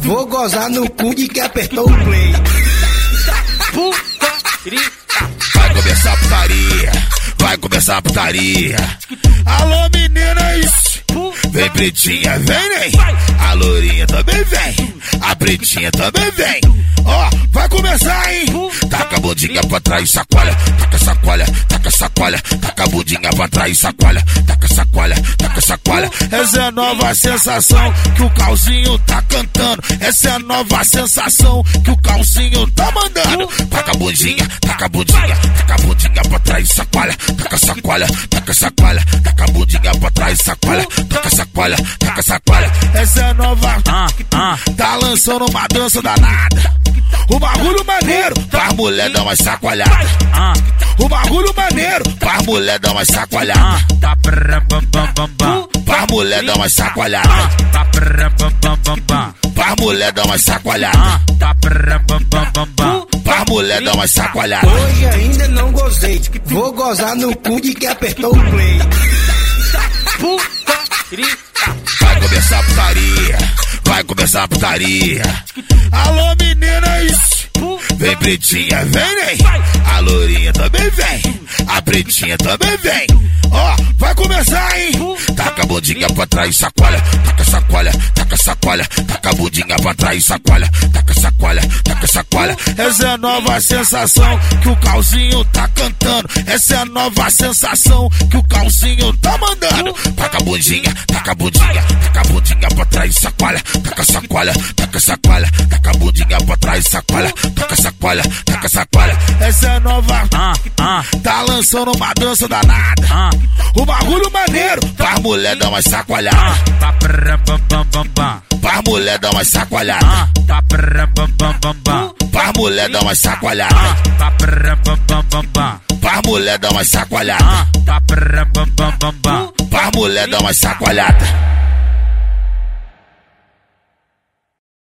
Vou gozar no cu de que apertou o play. Vai começar a putaria, vai começar a putaria. Alô meninas, vem pretinha, vem, vem. A lourinha também vem, a pretinha também vem. Ó, vai começar, hein? Taca a bundinha pra trás, sacola, taca sacola, taca sacola, taca a bundinha pra trás, sacola, taca sacola, taca sacola. Essa é a nova sensação que o calzinho tá cantando. Essa é a nova sensação que o calcinho tá mandando. Taca a bundinha, taca a bundinha, taca a bundinha pra trás, sacola, taca sacola, taca sacola, taca a bundinha pra trás, sacola, sacola, taca. Essa é a nova, tá lançando uma dança danada. O bagulho maneiro, pra mulher dar uma sacoalhada. O bagulho maneiro, pra mulher dar uma. Tá bam. Pra mulher dar uma. Tá bam. Pra mulher dar uma. Tá bam. Pra mulher dar uma sacoalhada. Hoje ainda não gozei. Vou gozar no cu de que apertou o play. Vai começar a putaria, vai começar a putaria. Alô meninas, vem pretinha, vem, vem. A lourinha também vem, a pretinha também vem. Ó, vai começar, hein? Taca a bundinha pra trás, sacola, taca sacola, taca sacola, taca a bundinha pra trás, sacola, taca sacola, taca sacola. Essa é a nova sensação que o calzinho tá cantando. Essa é a nova sensação que o calcinho tá mandando. Taca a bundinha, taca a bundinha, taca a bundinha pra trás, sacola, taca sacola, taca sacola, taca a bundinha pra trás, sacola, taca sacola, taca sacola. Essa é nova, tá lançando uma dança danada. O bagulho maneiro, pra mulher dar uma sacoalhada. Tá. Pra mulher dar uma sacoalhada. Tá Pra mulher dar uma sacoalhada. Tá bam, bam. Pra mulher dar uma sacoalhada. Tá. Pra mulher dar uma sacoalhada.